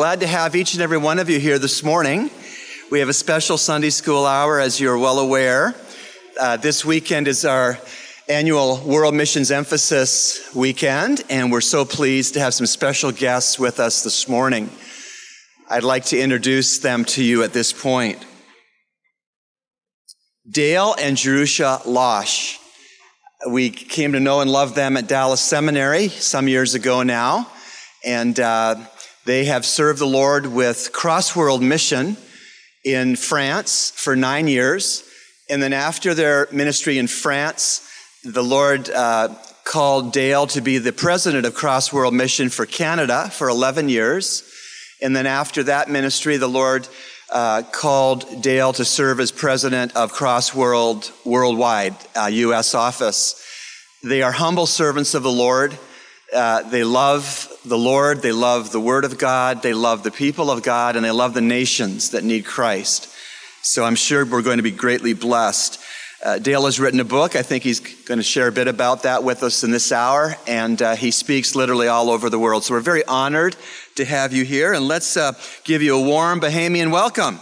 glad to have each and every one of you here this morning. We have a special Sunday school hour, as you're well aware. Uh, this weekend is our annual World Missions Emphasis weekend, and we're so pleased to have some special guests with us this morning. I'd like to introduce them to you at this point. Dale and Jerusha Losch. We came to know and love them at Dallas Seminary some years ago now, and uh, they have served the Lord with Crossworld Mission in France for nine years. And then after their ministry in France, the Lord uh, called Dale to be the president of Crossworld Mission for Canada for 11 years. And then after that ministry, the Lord uh, called Dale to serve as president of Crossworld Worldwide, uh, U.S. office. They are humble servants of the Lord. Uh, they love the Lord, they love the Word of God, they love the people of God, and they love the nations that need Christ. So I'm sure we're going to be greatly blessed. Uh, Dale has written a book. I think he's going to share a bit about that with us in this hour, and uh, he speaks literally all over the world. So we're very honored to have you here, and let's uh, give you a warm Bahamian welcome.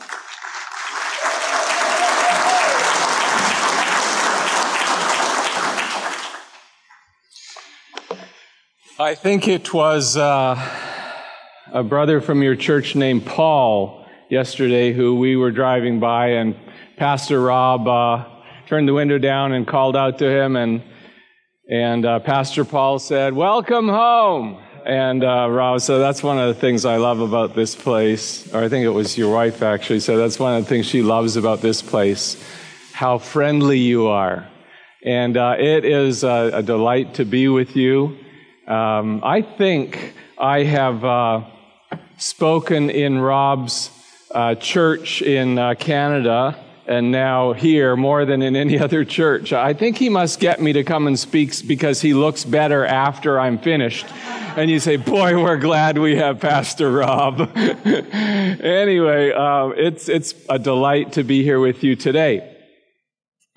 I think it was uh, a brother from your church named Paul yesterday who we were driving by, and Pastor Rob uh, turned the window down and called out to him, and and uh, Pastor Paul said, "Welcome home." And uh, Rob said, "That's one of the things I love about this place." Or I think it was your wife actually said, "That's one of the things she loves about this place, how friendly you are." And uh, it is a, a delight to be with you. Um, I think I have uh, spoken in Rob's uh, church in uh, Canada and now here more than in any other church. I think he must get me to come and speak because he looks better after I'm finished. And you say, boy, we're glad we have Pastor Rob. anyway, uh, it's, it's a delight to be here with you today.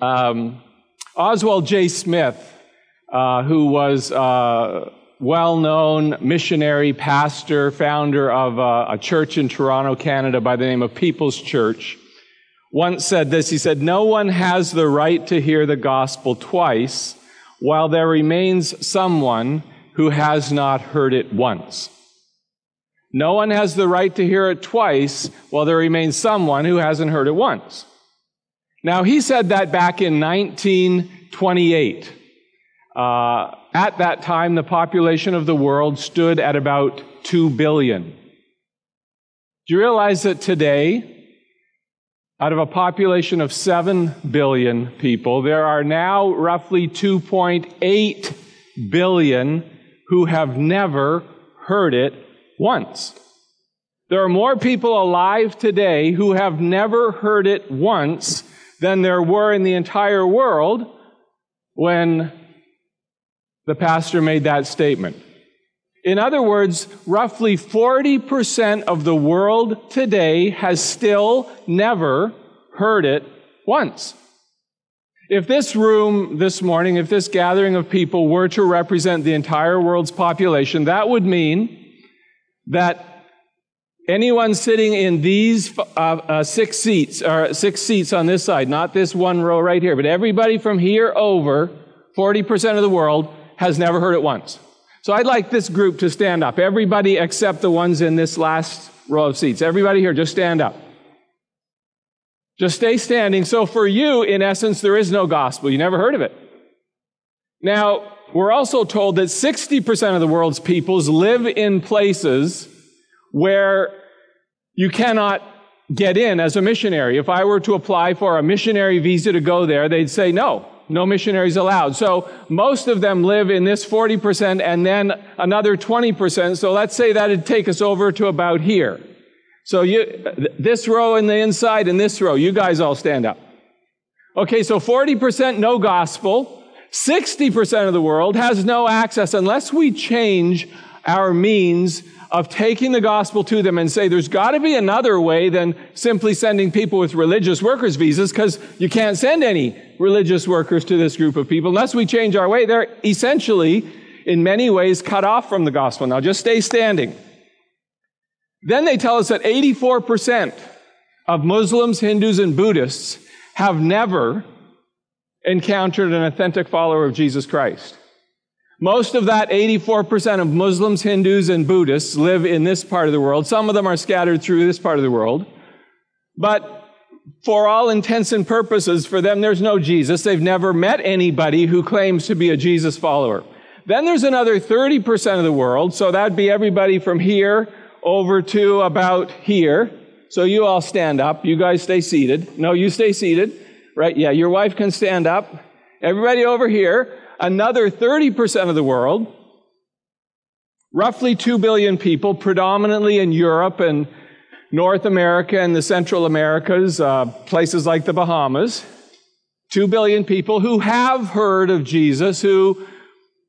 Um, Oswald J. Smith, uh, who was uh, well known missionary, pastor, founder of a, a, church in Toronto, Canada by the name of People's Church, once said this. He said, No one has the right to hear the gospel twice while there remains someone who has not heard it once. No one has the right to hear it twice while there remains someone who hasn't heard it once. Now, he said that back in 1928. Uh, at that time, the population of the world stood at about 2 billion. Do you realize that today, out of a population of 7 billion people, there are now roughly 2.8 billion who have never heard it once? There are more people alive today who have never heard it once than there were in the entire world when the pastor made that statement. In other words, roughly 40% of the world today has still never heard it once. If this room this morning, if this gathering of people were to represent the entire world's population, that would mean that anyone sitting in these uh, uh, six seats, or six seats on this side, not this one row right here, but everybody from here over, 40% of the world, has never heard it once. So I'd like this group to stand up. Everybody except the ones in this last row of seats. Everybody here, just stand up. Just stay standing. So for you, in essence, there is no gospel. You never heard of it. Now, we're also told that 60% of the world's peoples live in places where you cannot get in as a missionary. If I were to apply for a missionary visa to go there, they'd say no no missionaries allowed. So most of them live in this 40% and then another 20%. So let's say that'd take us over to about here. So you, this row in the inside and this row, you guys all stand up. Okay, so 40% no gospel. 60% of the world has no access unless we change our means of taking the gospel to them and say there's got to be another way than simply sending people with religious workers visas because you can't send any religious workers to this group of people unless we change our way. They're essentially, in many ways, cut off from the gospel. Now just stay standing. Then they tell us that 84% of Muslims, Hindus, and Buddhists have never encountered an authentic follower of Jesus Christ. Most of that 84% of Muslims, Hindus, and Buddhists live in this part of the world. Some of them are scattered through this part of the world. But for all intents and purposes, for them, there's no Jesus. They've never met anybody who claims to be a Jesus follower. Then there's another 30% of the world. So that'd be everybody from here over to about here. So you all stand up. You guys stay seated. No, you stay seated. Right? Yeah, your wife can stand up. Everybody over here. Another 30% of the world. Roughly 2 billion people, predominantly in Europe and North America and the Central Americas, uh, places like the Bahamas. 2 billion people who have heard of Jesus, who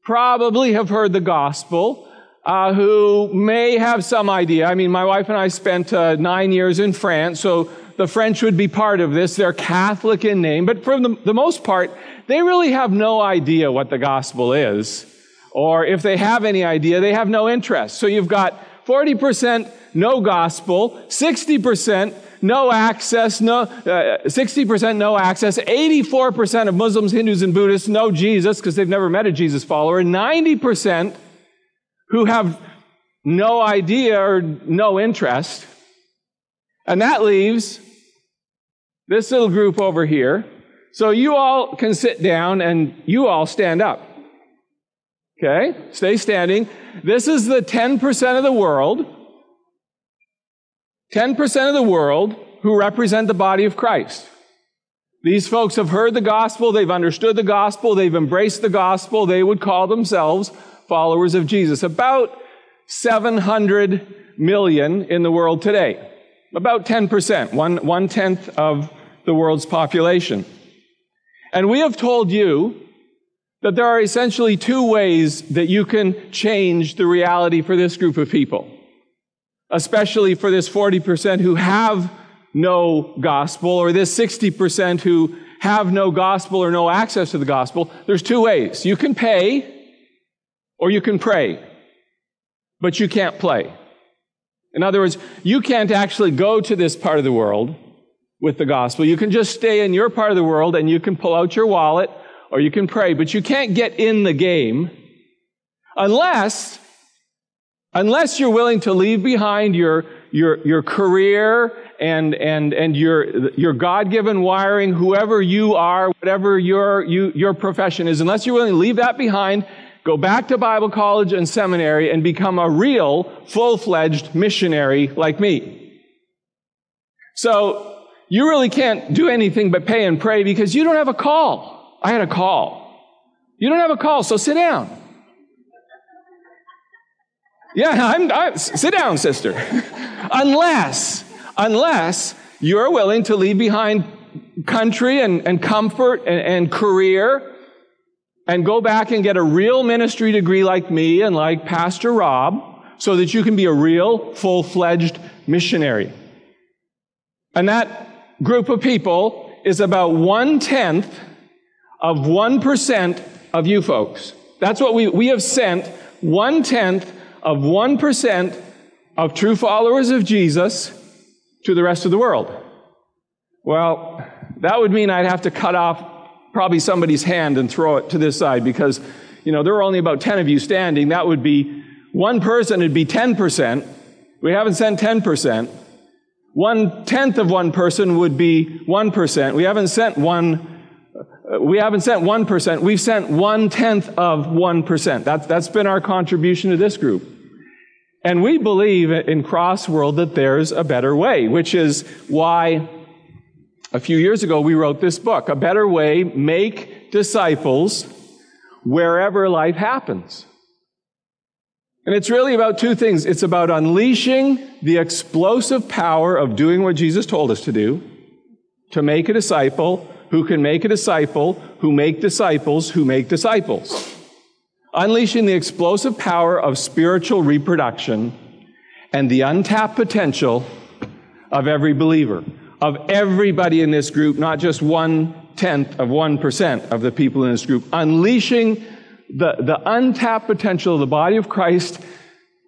probably have heard the gospel, uh, who may have some idea. I mean, my wife and I spent uh, nine years in France, so the French would be part of this. They're Catholic in name, but for the, the most part, they really have no idea what the gospel is. Or if they have any idea, they have no interest. So you've got 40% no gospel, 60% no access, no, uh, 60% no access, 84% of Muslims, Hindus, and Buddhists know Jesus because they've never met a Jesus follower, 90% who have no idea or no interest. And that leaves this little group over here. So you all can sit down and you all stand up. Okay? Stay standing. This is the 10% of the world 10% of the world who represent the body of Christ. These folks have heard the gospel, they've understood the gospel, they've embraced the gospel, they would call themselves followers of Jesus. About 700 million in the world today. About 10%, one, one tenth of the world's population. And we have told you that there are essentially two ways that you can change the reality for this group of people especially for this 40% who have no gospel, or this 60% who have no gospel or no access to the gospel, there's two ways. You can pay or you can pray, but you can't play. In other words, you can't actually go to this part of the world with the gospel. You can just stay in your part of the world and you can pull out your wallet or you can pray, but you can't get in the game unless Unless you're willing to leave behind your, your, your career and, and, and your, your God-given wiring, whoever you are, whatever your, you, your profession is, unless you're willing to leave that behind, go back to Bible college and seminary and become a real, full-fledged missionary like me. So, you really can't do anything but pay and pray because you don't have a call. I had a call. You don't have a call, so sit down. Yeah, I'm, I'm, sit down, sister. unless, unless you're willing to leave behind country and, and comfort and, and career and go back and get a real ministry degree like me and like Pastor Rob so that you can be a real full-fledged missionary. And that group of people is about one-tenth of 1% of you folks. That's what we, we have sent one-tenth of 1% of true followers of Jesus to the rest of the world. Well, that would mean I'd have to cut off probably somebody's hand and throw it to this side because, you know, there are only about 10 of you standing. That would be one person, it'd be 10%. We haven't sent 10%. One tenth of one person would be 1%. We haven't sent one uh, we haven't sent 1%, we've sent one tenth of 1%. That's, that's been our contribution to this group. And we believe in Crossworld that there's a better way, which is why a few years ago we wrote this book, A Better Way, Make Disciples Wherever Life Happens. And it's really about two things. It's about unleashing the explosive power of doing what Jesus told us to do, to make a disciple who can make a disciple, who make disciples, who make disciples unleashing the explosive power of spiritual reproduction and the untapped potential of every believer, of everybody in this group, not just one tenth of 1% of the people in this group, unleashing the, the untapped potential of the body of Christ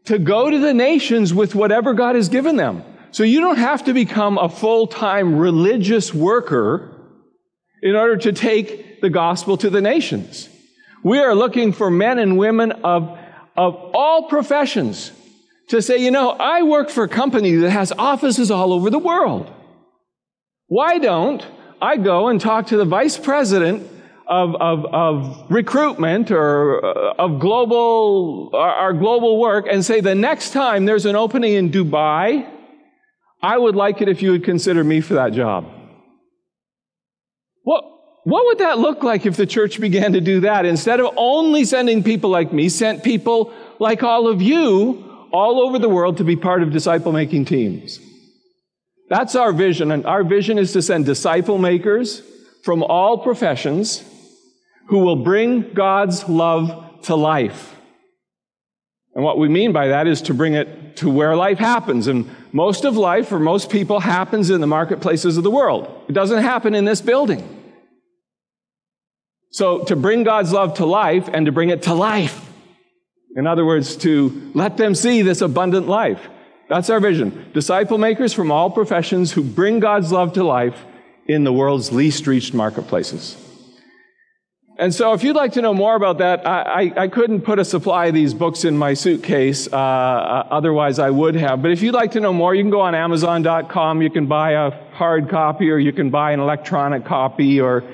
to go to the nations with whatever God has given them. So you don't have to become a full-time religious worker in order to take the gospel to the nations. We are looking for men and women of, of all professions to say, you know, I work for a company that has offices all over the world. Why don't I go and talk to the vice president of, of, of recruitment or uh, of global, our global work and say, the next time there's an opening in Dubai, I would like it if you would consider me for that job. What, what would that look like if the church began to do that? Instead of only sending people like me, sent people like all of you all over the world to be part of disciple making teams. That's our vision. And our vision is to send disciple makers from all professions who will bring God's love to life. And what we mean by that is to bring it to where life happens. And most of life for most people happens in the marketplaces of the world. It doesn't happen in this building. So to bring God's love to life and to bring it to life. In other words, to let them see this abundant life. That's our vision. Disciple makers from all professions who bring God's love to life in the world's least reached marketplaces. And so, if you'd like to know more about that, I, I, I couldn't put a supply of these books in my suitcase. Uh, uh, otherwise, I would have. But if you'd like to know more, you can go on Amazon.com. You can buy a hard copy, or you can buy an electronic copy, or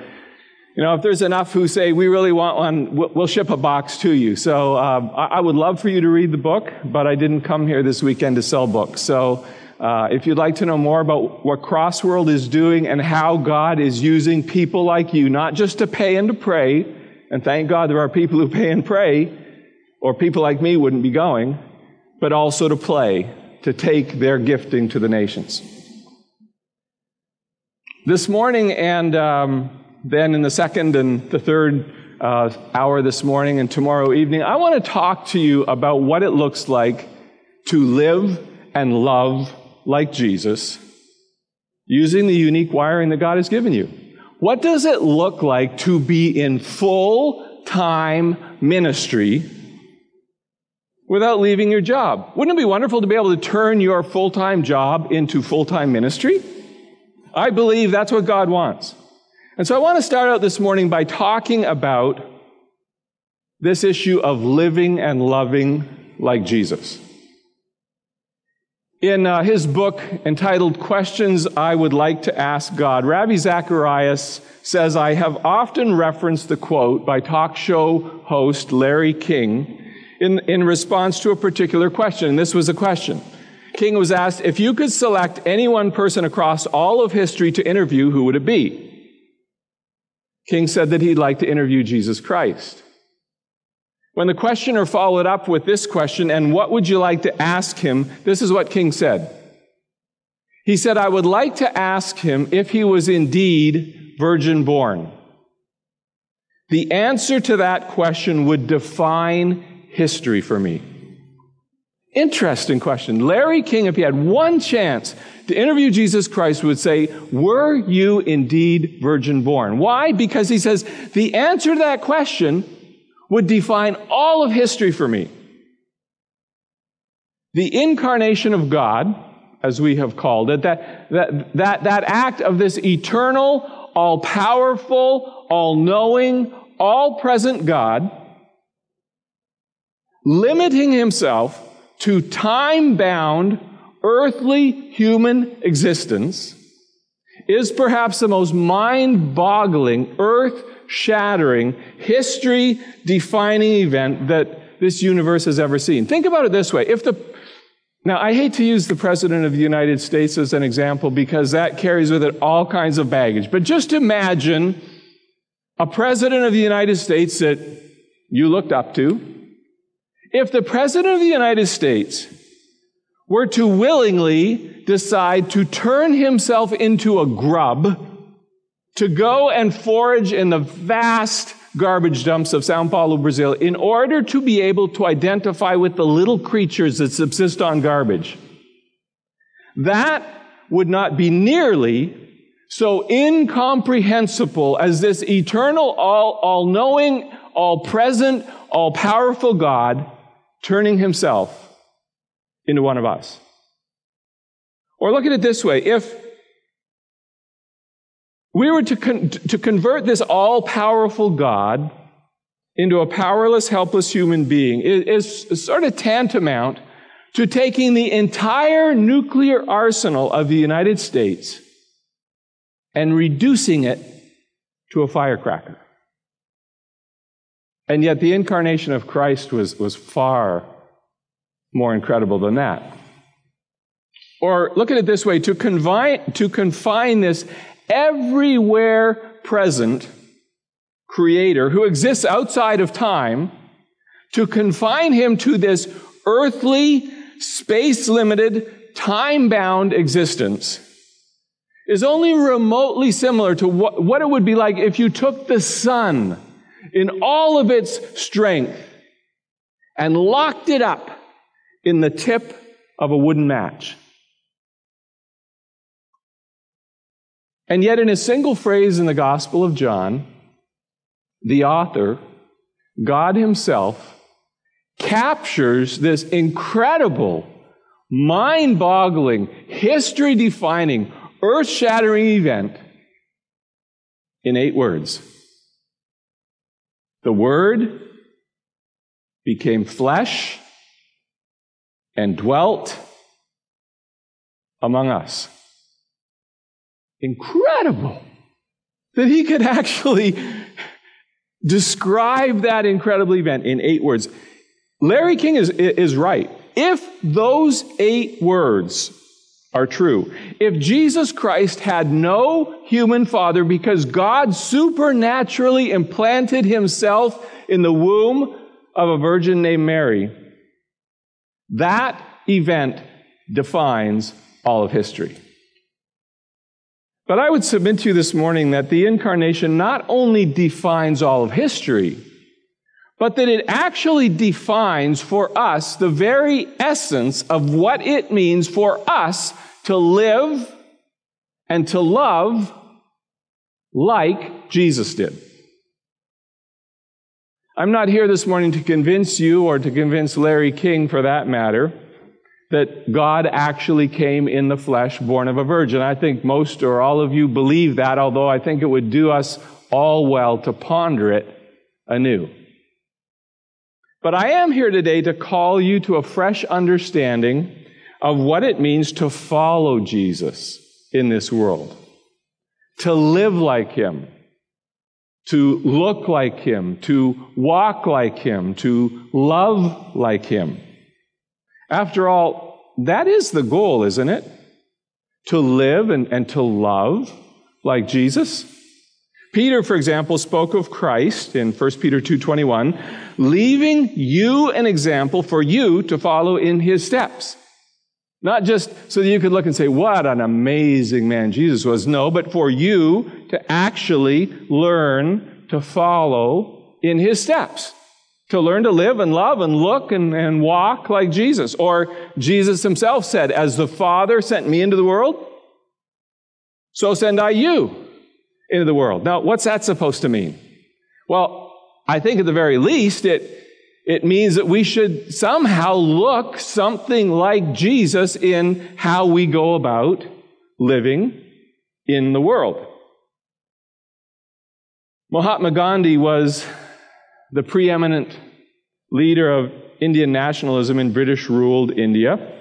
you know, if there's enough who say we really want one, we'll ship a box to you. So uh, I would love for you to read the book, but I didn't come here this weekend to sell books. So. Uh, if you'd like to know more about what Crossworld is doing and how God is using people like you, not just to pay and to pray, and thank God there are people who pay and pray, or people like me wouldn't be going, but also to play, to take their gifting to the nations. This morning, and um, then in the second and the third uh, hour this morning, and tomorrow evening, I want to talk to you about what it looks like to live and love like Jesus using the unique wiring that God has given you. What does it look like to be in full time ministry without leaving your job? Wouldn't it be wonderful to be able to turn your full time job into full time ministry? I believe that's what God wants. And so I want to start out this morning by talking about this issue of living and loving like Jesus. In uh, his book entitled Questions I Would Like to Ask God, Ravi Zacharias says, I have often referenced the quote by talk show host Larry King in, in response to a particular question. And this was a question. King was asked, if you could select any one person across all of history to interview, who would it be? King said that he'd like to interview Jesus Christ. When the questioner followed up with this question, and what would you like to ask him? This is what King said. He said, I would like to ask him if he was indeed virgin born. The answer to that question would define history for me. Interesting question. Larry King, if he had one chance to interview Jesus Christ, would say, Were you indeed virgin born? Why? Because he says the answer to that question would define all of history for me. The incarnation of God, as we have called it, that, that, that, that act of this eternal, all powerful, all knowing, all present God, limiting himself to time bound, earthly human existence, is perhaps the most mind boggling, earth shattering, history defining event that this universe has ever seen. Think about it this way. If the now, I hate to use the President of the United States as an example because that carries with it all kinds of baggage. But just imagine a President of the United States that you looked up to. If the President of the United States were to willingly decide to turn himself into a grub to go and forage in the vast garbage dumps of Sao Paulo, Brazil, in order to be able to identify with the little creatures that subsist on garbage. That would not be nearly so incomprehensible as this eternal, all, all knowing, all present, all powerful God turning himself into one of us. Or look at it this way if we were to, con- to convert this all powerful God into a powerless, helpless human being, it is sort of tantamount to taking the entire nuclear arsenal of the United States and reducing it to a firecracker. And yet the incarnation of Christ was, was far more incredible than that. Or look at it this way to confine, to confine this everywhere present creator who exists outside of time, to confine him to this earthly, space limited, time bound existence is only remotely similar to what, what it would be like if you took the sun in all of its strength and locked it up in the tip of a wooden match. And yet, in a single phrase in the Gospel of John, the author, God Himself, captures this incredible, mind boggling, history defining, earth shattering event in eight words. The Word became flesh and dwelt among us. Incredible that he could actually describe that incredible event in eight words. Larry King is, is right. If those eight words are true, if Jesus Christ had no human father because God supernaturally implanted himself in the womb of a virgin named Mary, that event defines all of history. But I would submit to you this morning that the incarnation not only defines all of history, but that it actually defines for us the very essence of what it means for us to live and to love like Jesus did. I'm not here this morning to convince you or to convince Larry King for that matter that God actually came in the flesh, born of a virgin. I think most or all of you believe that, although I think it would do us all well to ponder it anew. But I am here today to call you to a fresh understanding of what it means to follow Jesus in this world, to live like Him, to look like Him, to walk like Him, to love like Him. After all, that is the goal, isn't it? To live and, and to love like Jesus. Peter, for example, spoke of Christ in 1 Peter 2.21, leaving you an example for you to follow in his steps. Not just so that you could look and say, what an amazing man Jesus was. No, but for you to actually learn to follow in his steps to learn to live and love and look and, and walk like Jesus. Or Jesus himself said, As the Father sent me into the world, so send I you into the world. Now, what's that supposed to mean? Well, I think at the very least, it, it means that we should somehow look something like Jesus in how we go about living in the world. Mahatma Gandhi was the preeminent leader of Indian nationalism in British ruled India.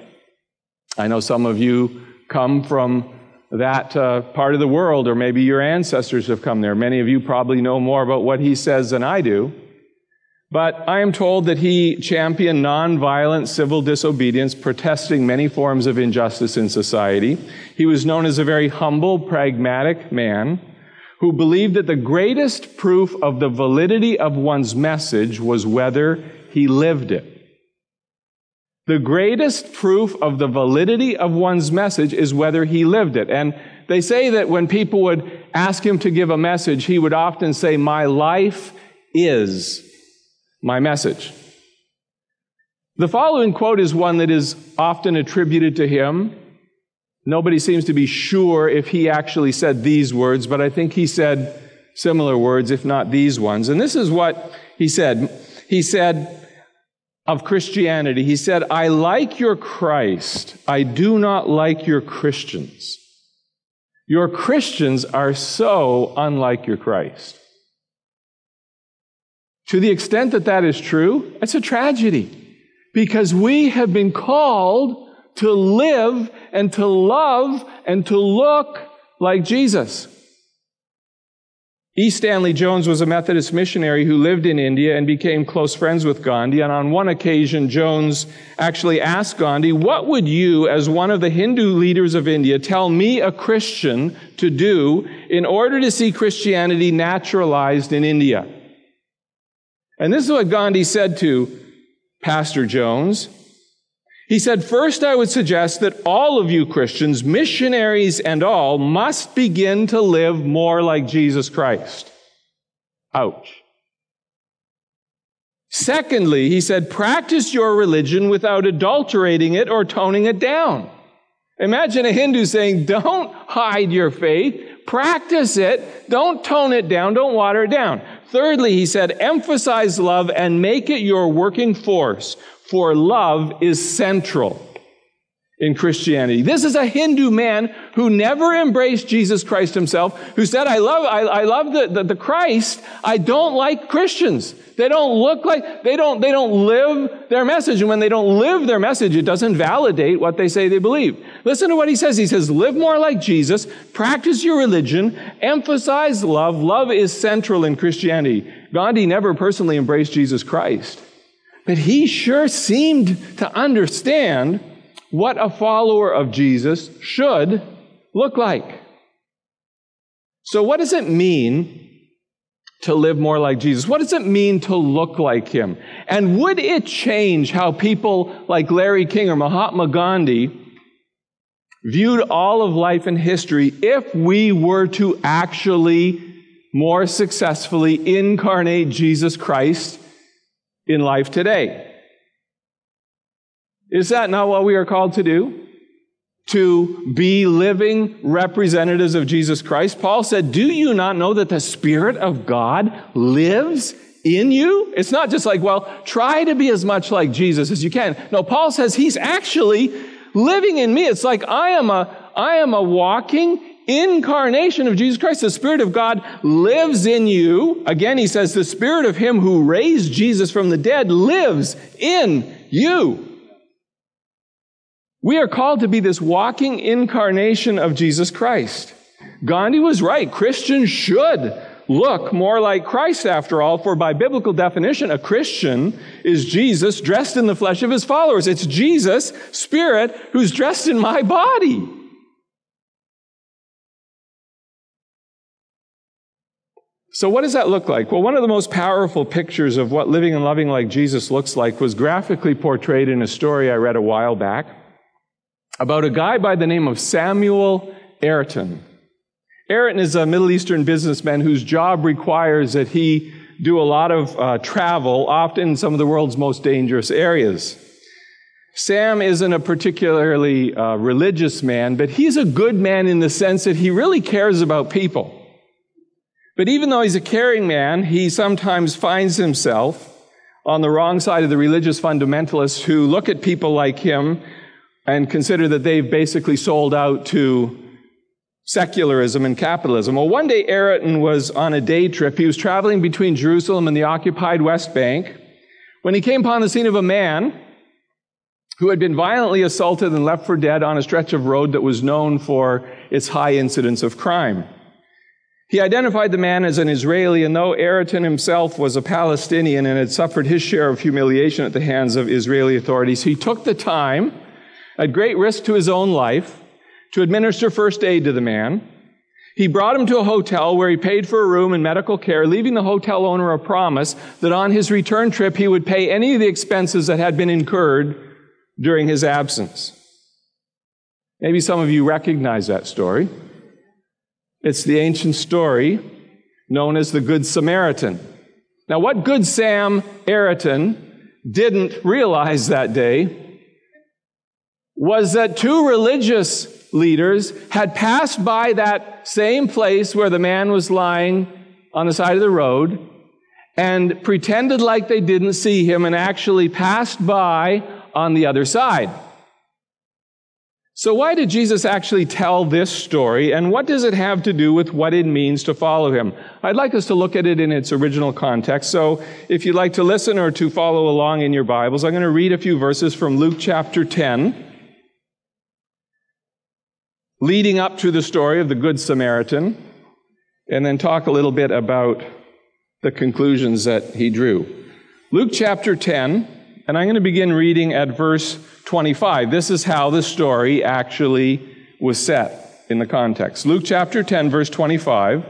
I know some of you come from that uh, part of the world, or maybe your ancestors have come there. Many of you probably know more about what he says than I do. But I am told that he championed nonviolent civil disobedience, protesting many forms of injustice in society. He was known as a very humble, pragmatic man who believed that the greatest proof of the validity of one's message was whether he lived it. The greatest proof of the validity of one's message is whether he lived it. And they say that when people would ask him to give a message, he would often say, My life is my message. The following quote is one that is often attributed to him. Nobody seems to be sure if he actually said these words, but I think he said similar words, if not these ones. And this is what he said. He said, of Christianity. He said, I like your Christ. I do not like your Christians. Your Christians are so unlike your Christ. To the extent that that is true, it's a tragedy because we have been called to live and to love and to look like Jesus. E. Stanley Jones was a Methodist missionary who lived in India and became close friends with Gandhi. And on one occasion, Jones actually asked Gandhi, What would you, as one of the Hindu leaders of India, tell me, a Christian, to do in order to see Christianity naturalized in India? And this is what Gandhi said to Pastor Jones. He said, First, I would suggest that all of you Christians, missionaries and all, must begin to live more like Jesus Christ. Ouch. Secondly, he said, practice your religion without adulterating it or toning it down. Imagine a Hindu saying, Don't hide your faith, practice it, don't tone it down, don't water it down. Thirdly, he said, emphasize love and make it your working force for love is central in Christianity. This is a Hindu man who never embraced Jesus Christ himself, who said, I love, I, I love the, the, the, Christ. I don't like Christians. They don't look like, they don't, they don't live their message. And when they don't live their message, it doesn't validate what they say they believe. Listen to what he says. He says, live more like Jesus, practice your religion, emphasize love. Love is central in Christianity. Gandhi never personally embraced Jesus Christ. But he sure seemed to understand what a follower of Jesus should look like. So, what does it mean to live more like Jesus? What does it mean to look like him? And would it change how people like Larry King or Mahatma Gandhi viewed all of life and history if we were to actually more successfully incarnate Jesus Christ in life today. Is that not what we are called to do? To be living representatives of Jesus Christ? Paul said, Do you not know that the Spirit of God lives in you? It's not just like, well, try to be as much like Jesus as you can. No, Paul says he's actually living in me. It's like I am a, I am a walking incarnation of Jesus Christ. The Spirit of God lives in you. Again, he says, the Spirit of Him who raised Jesus from the dead lives in you. We are called to be this walking incarnation of Jesus Christ. Gandhi was right. Christians should look more like Christ after all, for by biblical definition, a Christian is Jesus dressed in the flesh of his followers. It's Jesus, Spirit, who's dressed in my body. So, what does that look like? Well, one of the most powerful pictures of what living and loving like Jesus looks like was graphically portrayed in a story I read a while back about a guy by the name of Samuel Ayrton. Ayrton is a Middle Eastern businessman whose job requires that he do a lot of uh, travel, often in some of the world's most dangerous areas. Sam isn't a particularly uh, religious man, but he's a good man in the sense that he really cares about people. But even though he's a caring man, he sometimes finds himself on the wrong side of the religious fundamentalists who look at people like him and consider that they've basically sold out to secularism and capitalism. Well, one day Ayrton was on a day trip. He was traveling between Jerusalem and the occupied West Bank when he came upon the scene of a man who had been violently assaulted and left for dead on a stretch of road that was known for its high incidence of crime. He identified the man as an Israeli, and though Ayrton himself was a Palestinian and had suffered his share of humiliation at the hands of Israeli authorities, he took the time, at great risk to his own life, to administer first aid to the man. He brought him to a hotel where he paid for a room and medical care, leaving the hotel owner a promise that on his return trip he would pay any of the expenses that had been incurred during his absence. Maybe some of you recognize that story. It's the ancient story known as the Good Samaritan. Now, what Good Sam Ayrton didn't realize that day was that two religious leaders had passed by that same place where the man was lying on the side of the road, and pretended like they didn't see him and actually passed by on the other side. So, why did Jesus actually tell this story, and what does it have to do with what it means to follow him? I'd like us to look at it in its original context. So, if you'd like to listen or to follow along in your Bibles, I'm going to read a few verses from Luke chapter 10, leading up to the story of the Good Samaritan, and then talk a little bit about the conclusions that he drew. Luke chapter 10, and I'm going to begin reading at verse 25. This is how the story actually was set in the context. Luke chapter 10, verse 25.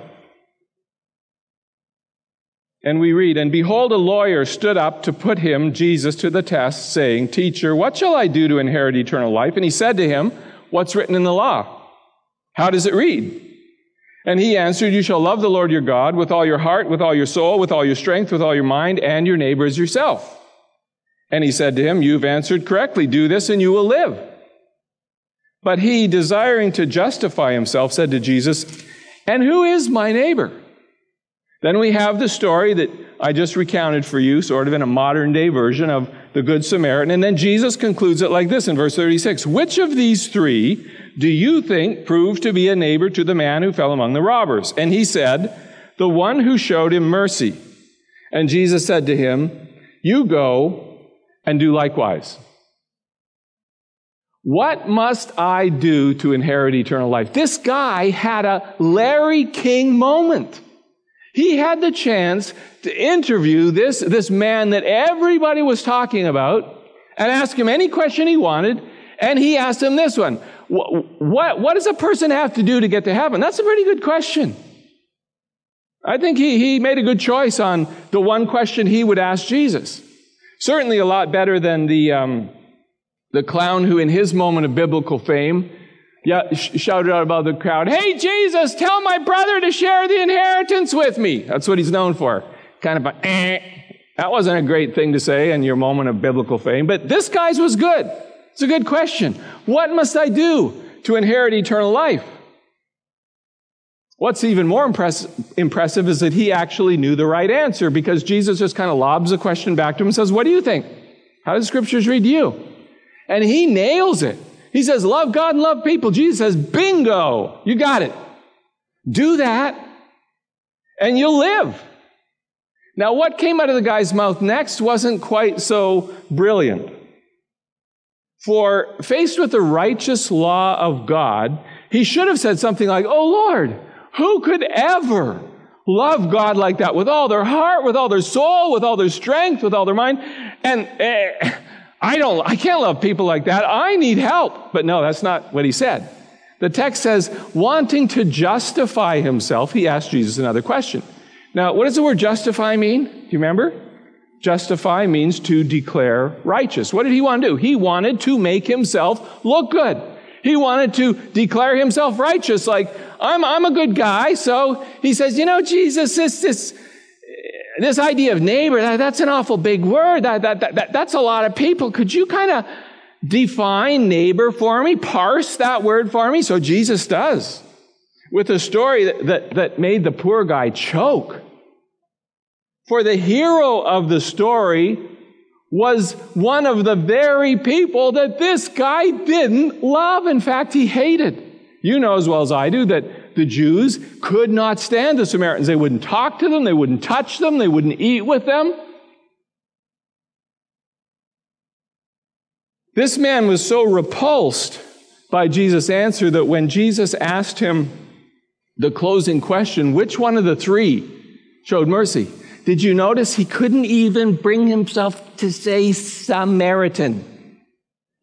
And we read, And behold, a lawyer stood up to put him, Jesus, to the test, saying, Teacher, what shall I do to inherit eternal life? And he said to him, What's written in the law? How does it read? And he answered, You shall love the Lord your God with all your heart, with all your soul, with all your strength, with all your mind, and your neighbor as yourself. And he said to him, You've answered correctly. Do this and you will live. But he, desiring to justify himself, said to Jesus, And who is my neighbor? Then we have the story that I just recounted for you, sort of in a modern day version of the Good Samaritan. And then Jesus concludes it like this in verse 36 Which of these three do you think proved to be a neighbor to the man who fell among the robbers? And he said, The one who showed him mercy. And Jesus said to him, You go and do likewise. What must I do to inherit eternal life? This guy had a Larry King moment. He had the chance to interview this, this man that everybody was talking about and ask him any question he wanted. And he asked him this one what, what, does a person have to do to get to heaven? That's a pretty good question. I think he, he made a good choice on the one question he would ask Jesus. Certainly a lot better than the, um, the clown who, in his moment of biblical fame, yeah, shouted out above the crowd, Hey, Jesus, tell my brother to share the inheritance with me. That's what he's known for. Kind of a, eh. That wasn't a great thing to say in your moment of biblical fame, but this guy's was good. It's a good question. What must I do to inherit eternal life? What's even more impress- impressive is that he actually knew the right answer because Jesus just kind of lobs a question back to him and says, What do you think? How do the scriptures read you? And he nails it. He says, Love God and love people. Jesus says, Bingo! You got it. Do that, and you'll live. Now, what came out of the guy's mouth next wasn't quite so brilliant. For faced with the righteous law of God, he should have said something like, Oh Lord, who could ever love God like that with all their heart, with all their soul, with all their strength, with all their mind? And eh, I don't, I can't love people like that. I need help. But no, that's not what he said. The text says, wanting to justify himself, he asked Jesus another question. Now, what does the word justify mean? Do you remember? Justify means to declare righteous. What did he want to do? He wanted to make himself look good. He wanted to declare himself righteous, like, I'm, I'm a good guy. So he says, you know, Jesus, this, this, this idea of neighbor, that, that's an awful big word. That, that, that, that's a lot of people. Could you kind of define neighbor for me? Parse that word for me? So Jesus does. With a story that, that, that made the poor guy choke. For the hero of the story was one of the very people that this guy didn't love. In fact, he hated. You know as well as I do that the Jews could not stand the Samaritans. They wouldn't talk to them, they wouldn't touch them, they wouldn't eat with them. This man was so repulsed by Jesus' answer that when Jesus asked him the closing question, which one of the three showed mercy? Did you notice he couldn't even bring himself to say Samaritan?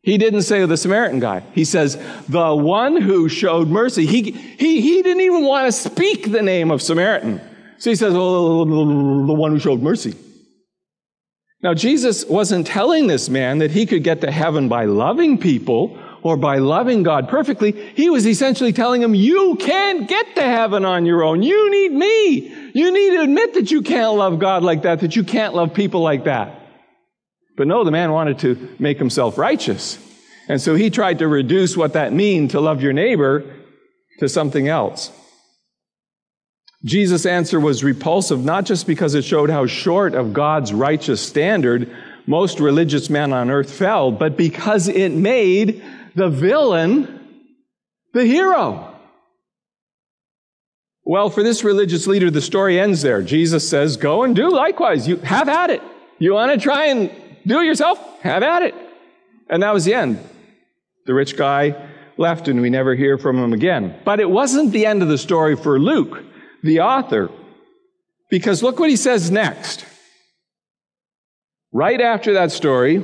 He didn't say the Samaritan guy. He says, the one who showed mercy. He, he, he didn't even want to speak the name of Samaritan. So he says, the one who showed mercy. Now, Jesus wasn't telling this man that he could get to heaven by loving people or by loving God perfectly. He was essentially telling him, you can't get to heaven on your own. You need me. You need to admit that you can't love God like that, that you can't love people like that. But no, the man wanted to make himself righteous. And so he tried to reduce what that means to love your neighbor to something else. Jesus' answer was repulsive, not just because it showed how short of God's righteous standard most religious men on earth fell, but because it made the villain the hero. Well, for this religious leader, the story ends there. Jesus says, Go and do likewise. You have at it. You want to try and do it yourself? Have at it. And that was the end. The rich guy left, and we never hear from him again. But it wasn't the end of the story for Luke, the author, because look what he says next. Right after that story,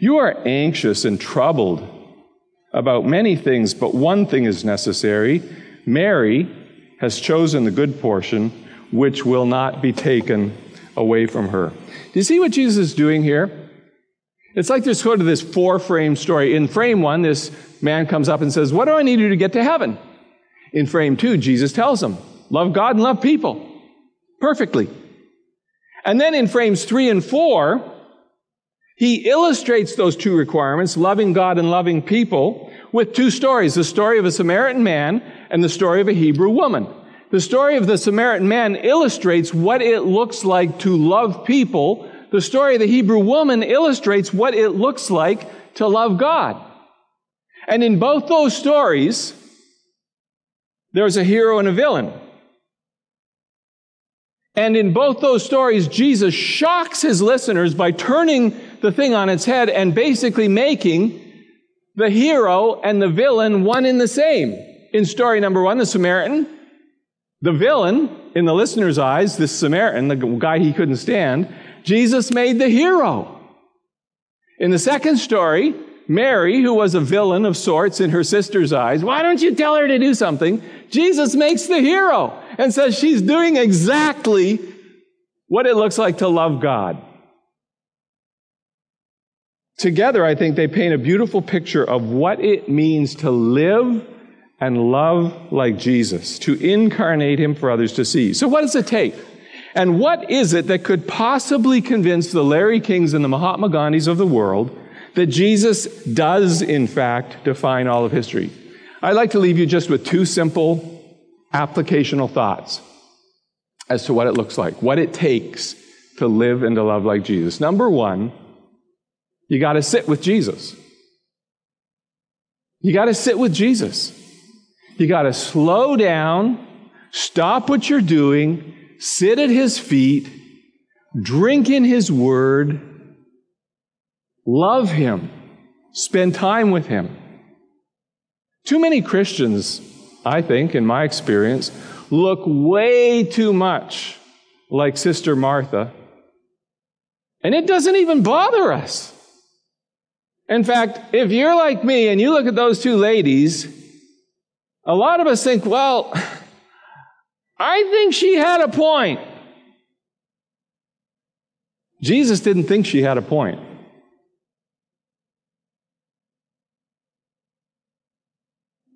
you are anxious and troubled about many things, but one thing is necessary. Mary has chosen the good portion, which will not be taken away from her. Do you see what Jesus is doing here? It's like there's sort of this four frame story. In frame one, this man comes up and says, What do I need to do to get to heaven? In frame two, Jesus tells him, Love God and love people perfectly. And then in frames three and four, he illustrates those two requirements, loving God and loving people, with two stories the story of a Samaritan man and the story of a Hebrew woman. The story of the Samaritan man illustrates what it looks like to love people. The story of the Hebrew woman illustrates what it looks like to love God. And in both those stories, there's a hero and a villain. And in both those stories, Jesus shocks his listeners by turning the thing on its head and basically making the hero and the villain one in the same. In story number one, the Samaritan, the villain, in the listener's eyes, this Samaritan, the guy he couldn't stand, Jesus made the hero. In the second story, Mary, who was a villain of sorts in her sister's eyes, why don't you tell her to do something? Jesus makes the hero and says she's doing exactly what it looks like to love God. Together, I think they paint a beautiful picture of what it means to live and love like Jesus, to incarnate Him for others to see. So, what does it take? And what is it that could possibly convince the Larry Kings and the Mahatma Gandhis of the world that Jesus does, in fact, define all of history? I'd like to leave you just with two simple applicational thoughts as to what it looks like, what it takes to live and to love like Jesus. Number one, you got to sit with Jesus. You got to sit with Jesus. You got to slow down, stop what you're doing, sit at his feet, drink in his word, love him, spend time with him. Too many Christians, I think, in my experience, look way too much like Sister Martha, and it doesn't even bother us. In fact, if you're like me and you look at those two ladies, a lot of us think, well, I think she had a point. Jesus didn't think she had a point.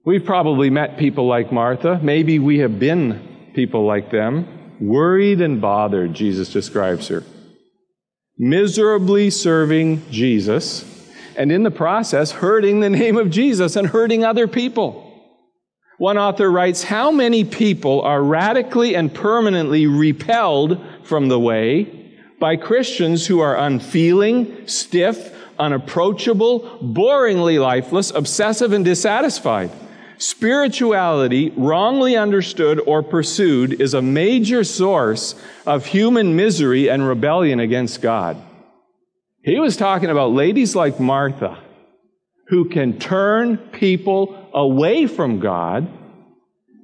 We've probably met people like Martha. Maybe we have been people like them. Worried and bothered, Jesus describes her. Miserably serving Jesus and in the process hurting the name of Jesus and hurting other people. One author writes, How many people are radically and permanently repelled from the way by Christians who are unfeeling, stiff, unapproachable, boringly lifeless, obsessive, and dissatisfied? Spirituality, wrongly understood or pursued, is a major source of human misery and rebellion against God. He was talking about ladies like Martha who can turn people away from God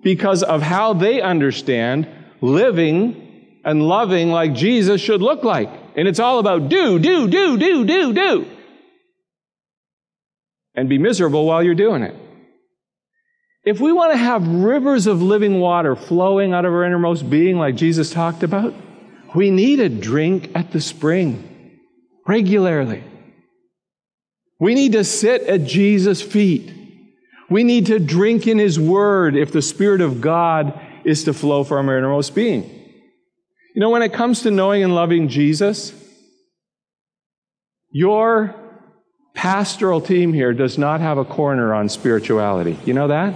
because of how they understand living and loving like Jesus should look like. And it's all about do, do, do, do, do, do. And be miserable while you're doing it. if we want to have rivers of living water flowing out of our innermost being, like Jesus talked about, we need a drink at the spring regularly. We need to sit at Jesus' feet. We need to drink in His Word if the Spirit of God is to flow from our innermost being. You know, when it comes to knowing and loving Jesus, your pastoral team here does not have a corner on spirituality. You know that?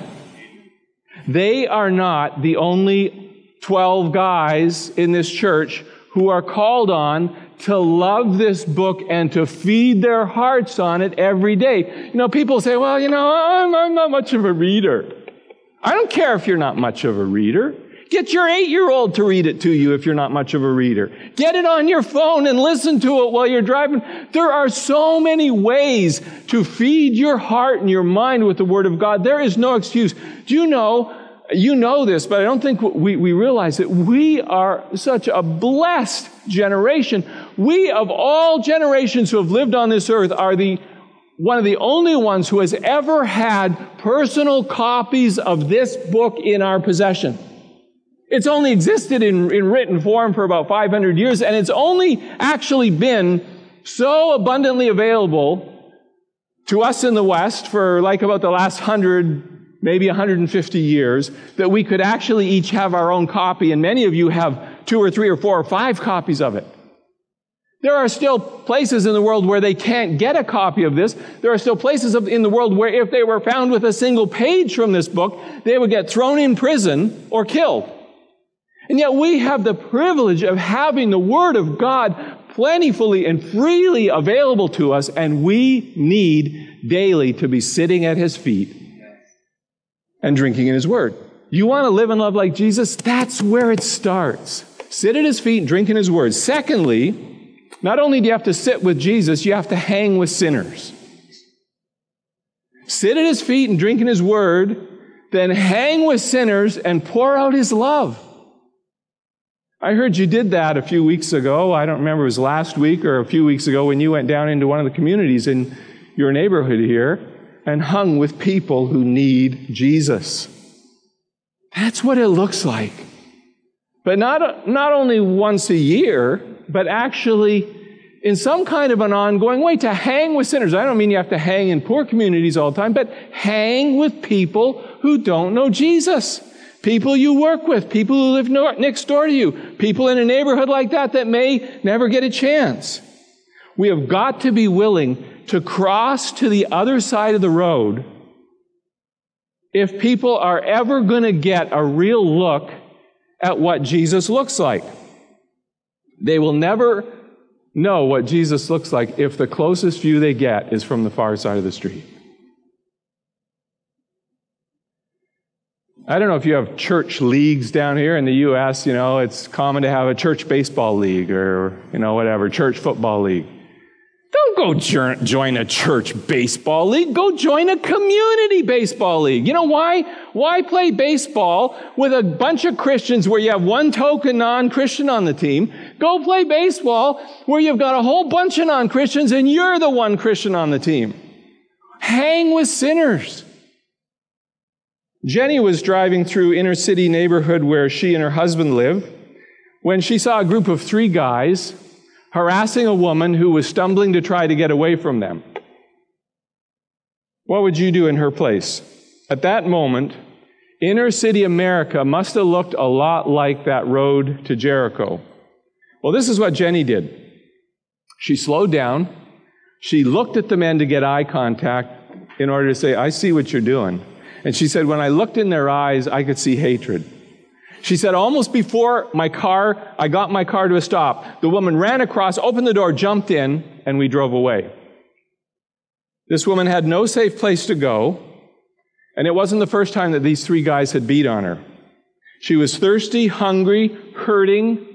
They are not the only 12 guys in this church who are called on to love this book and to feed their hearts on it every day. You know, people say, well, you know, I'm, I'm not much of a reader. I don't care if you're not much of a reader. Get your eight year old to read it to you if you're not much of a reader. Get it on your phone and listen to it while you're driving. There are so many ways to feed your heart and your mind with the Word of God. There is no excuse. Do you know? You know this, but I don't think we, we realize that we are such a blessed generation. We, of all generations who have lived on this earth, are the one of the only ones who has ever had personal copies of this book in our possession. It's only existed in, in written form for about 500 years, and it's only actually been so abundantly available to us in the West for like about the last 100, maybe 150 years, that we could actually each have our own copy, and many of you have two or three or four or five copies of it. There are still places in the world where they can't get a copy of this. There are still places in the world where if they were found with a single page from this book, they would get thrown in prison or killed. And yet we have the privilege of having the Word of God plentifully and freely available to us, and we need daily to be sitting at His feet and drinking in His Word. You want to live and love like Jesus? That's where it starts. Sit at His feet and drink in His Word. Secondly, not only do you have to sit with Jesus, you have to hang with sinners. Sit at His feet and drink in His Word, then hang with sinners and pour out His love. I heard you did that a few weeks ago. I don't remember it was last week or a few weeks ago when you went down into one of the communities in your neighborhood here and hung with people who need Jesus. That's what it looks like. But not, not only once a year, but actually in some kind of an ongoing way to hang with sinners. I don't mean you have to hang in poor communities all the time, but hang with people who don't know Jesus people you work with, people who live next door to you, people in a neighborhood like that that may never get a chance. We have got to be willing to cross to the other side of the road if people are ever going to get a real look at what Jesus looks like. They will never know what Jesus looks like if the closest view they get is from the far side of the street. I don't know if you have church leagues down here in the U.S. You know, it's common to have a church baseball league or, you know, whatever, church football league. Go join a church baseball league. Go join a community baseball league. You know why? Why play baseball with a bunch of Christians where you have one token non-Christian on the team? Go play baseball where you've got a whole bunch of non-Christians and you're the one Christian on the team. Hang with sinners. Jenny was driving through inner city neighborhood where she and her husband live when she saw a group of three guys harassing a woman who was stumbling to try to get away from them. What would you do in her place? At that moment, inner city America must have looked a lot like that road to Jericho. Well, this is what Jenny did. She slowed down. She looked at the men to get eye contact in order to say, I see what you're doing. And she said, when I looked in their eyes, I could see hatred. She said, almost before my car, I got my car to a stop, the woman ran across, opened the door, jumped in, and we drove away. This woman had no safe place to go, and it wasn't the first time that these three guys had beat on her. She was thirsty, hungry, hurting,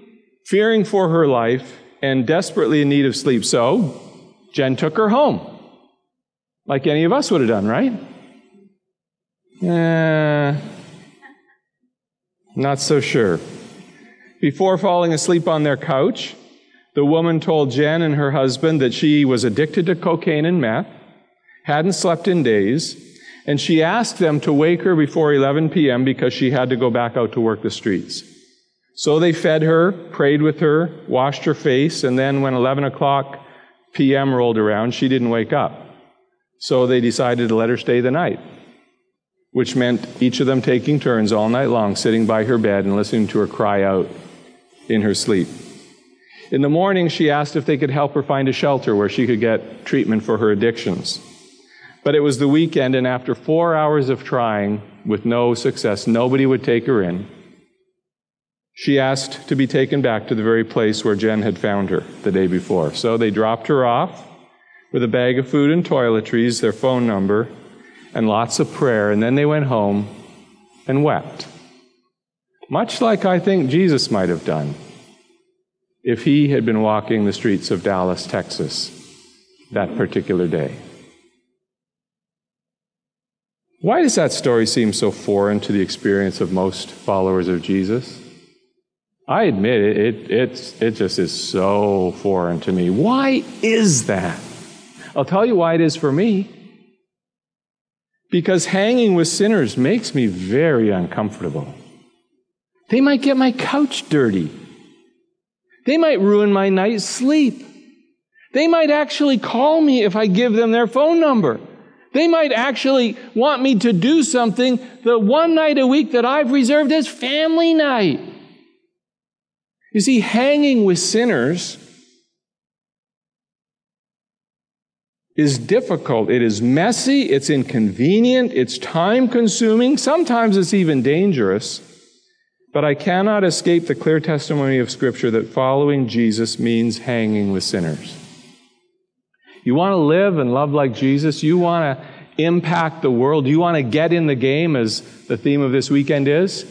fearing for her life, and desperately in need of sleep. So, Jen took her home, like any of us would have done, right? Eh, not so sure. Before falling asleep on their couch, the woman told Jen and her husband that she was addicted to cocaine and meth, hadn't slept in days, And she asked them to wake her before 11 p.m. because she had to go back out to work the streets. So they fed her, prayed with her, washed her face, and then when 11 o'clock p.m. rolled around, she didn't wake up. So they decided to let her stay the night, which meant each of them taking turns all night long sitting by her bed and listening to her cry out in her sleep. In the morning, she asked if they could help her find a shelter where she could get treatment for her addictions. But it was the weekend, and after four hours of trying with no success, nobody would take her in. She asked to be taken back to the very place where Jen had found her the day before. So they dropped her off with a bag of food and toiletries, their phone number, and lots of prayer, and then they went home and wept. Much like I think Jesus might have done if he had been walking the streets of Dallas, Texas, that particular day. Why does that story seem so foreign to the experience of most followers of Jesus? I admit it, it, it's, it just is so foreign to me. Why is that? I'll tell you why it is for me. Because hanging with sinners makes me very uncomfortable. They might get my couch dirty. They might ruin my night's sleep. They might actually call me if I give them their phone number. They might actually want me to do something the one night a week that I've reserved as family night. You see, hanging with sinners is difficult. It is messy, it's inconvenient, it's time consuming, sometimes it's even dangerous. But I cannot escape the clear testimony of Scripture that following Jesus means hanging with sinners. You want to live and love like Jesus? You want to impact the world? You want to get in the game, as the theme of this weekend is?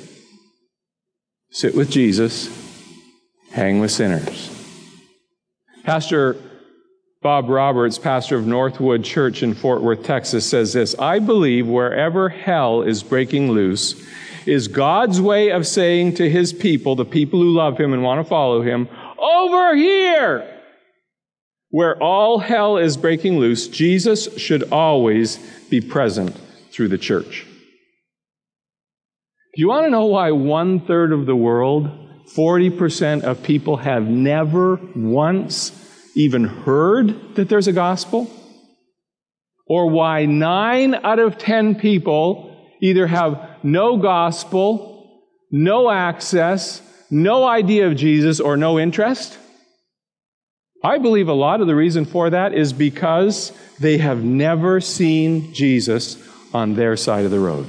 Sit with Jesus, hang with sinners. Pastor Bob Roberts, pastor of Northwood Church in Fort Worth, Texas, says this I believe wherever hell is breaking loose is God's way of saying to his people, the people who love him and want to follow him, over here! Where all hell is breaking loose, Jesus should always be present through the church. Do you want to know why one third of the world 40% of people have never once even heard that there's a gospel? Or why nine out of 10 people either have no gospel, no access, no idea of Jesus, or no interest? I believe a lot of the reason for that is because they have never seen Jesus on their side of the road.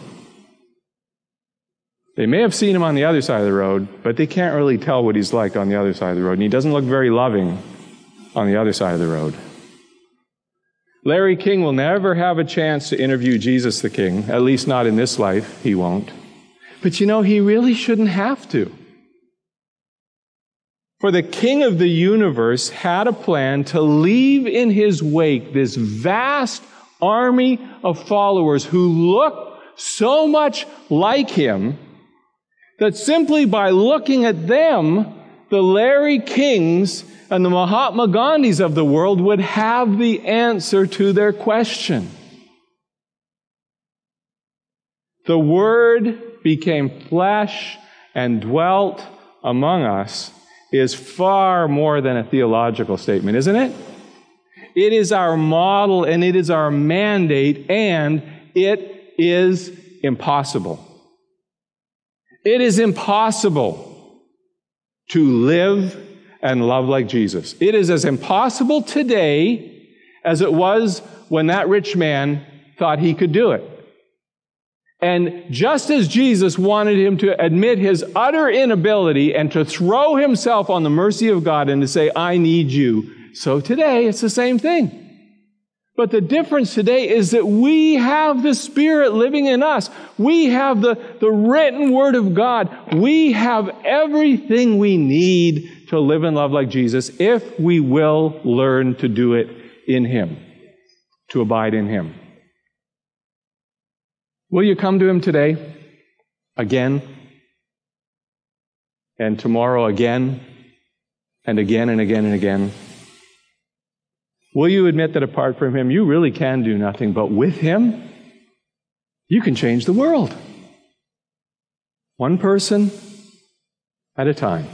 They may have seen him on the other side of the road, but they can't really tell what he's like on the other side of the road. And he doesn't look very loving on the other side of the road. Larry King will never have a chance to interview Jesus the King, at least not in this life, he won't. But you know, he really shouldn't have to. For the King of the universe had a plan to leave in his wake this vast army of followers who look so much like him that simply by looking at them, the Larry Kings and the Mahatma Gandhis of the world would have the answer to their question. The Word became flesh and dwelt among us is far more than a theological statement, isn't it? It is our model and it is our mandate, and it is impossible. It is impossible to live and love like Jesus. It is as impossible today as it was when that rich man thought he could do it. And just as Jesus wanted him to admit his utter inability and to throw himself on the mercy of God and to say, I need you, so today it's the same thing. But the difference today is that we have the Spirit living in us. We have the, the written Word of God. We have everything we need to live and love like Jesus if we will learn to do it in Him, to abide in Him. Will you come to Him today? Again? And tomorrow again? And again and again and again? Will you admit that apart from Him, you really can do nothing, but with Him, you can change the world. One person at a time.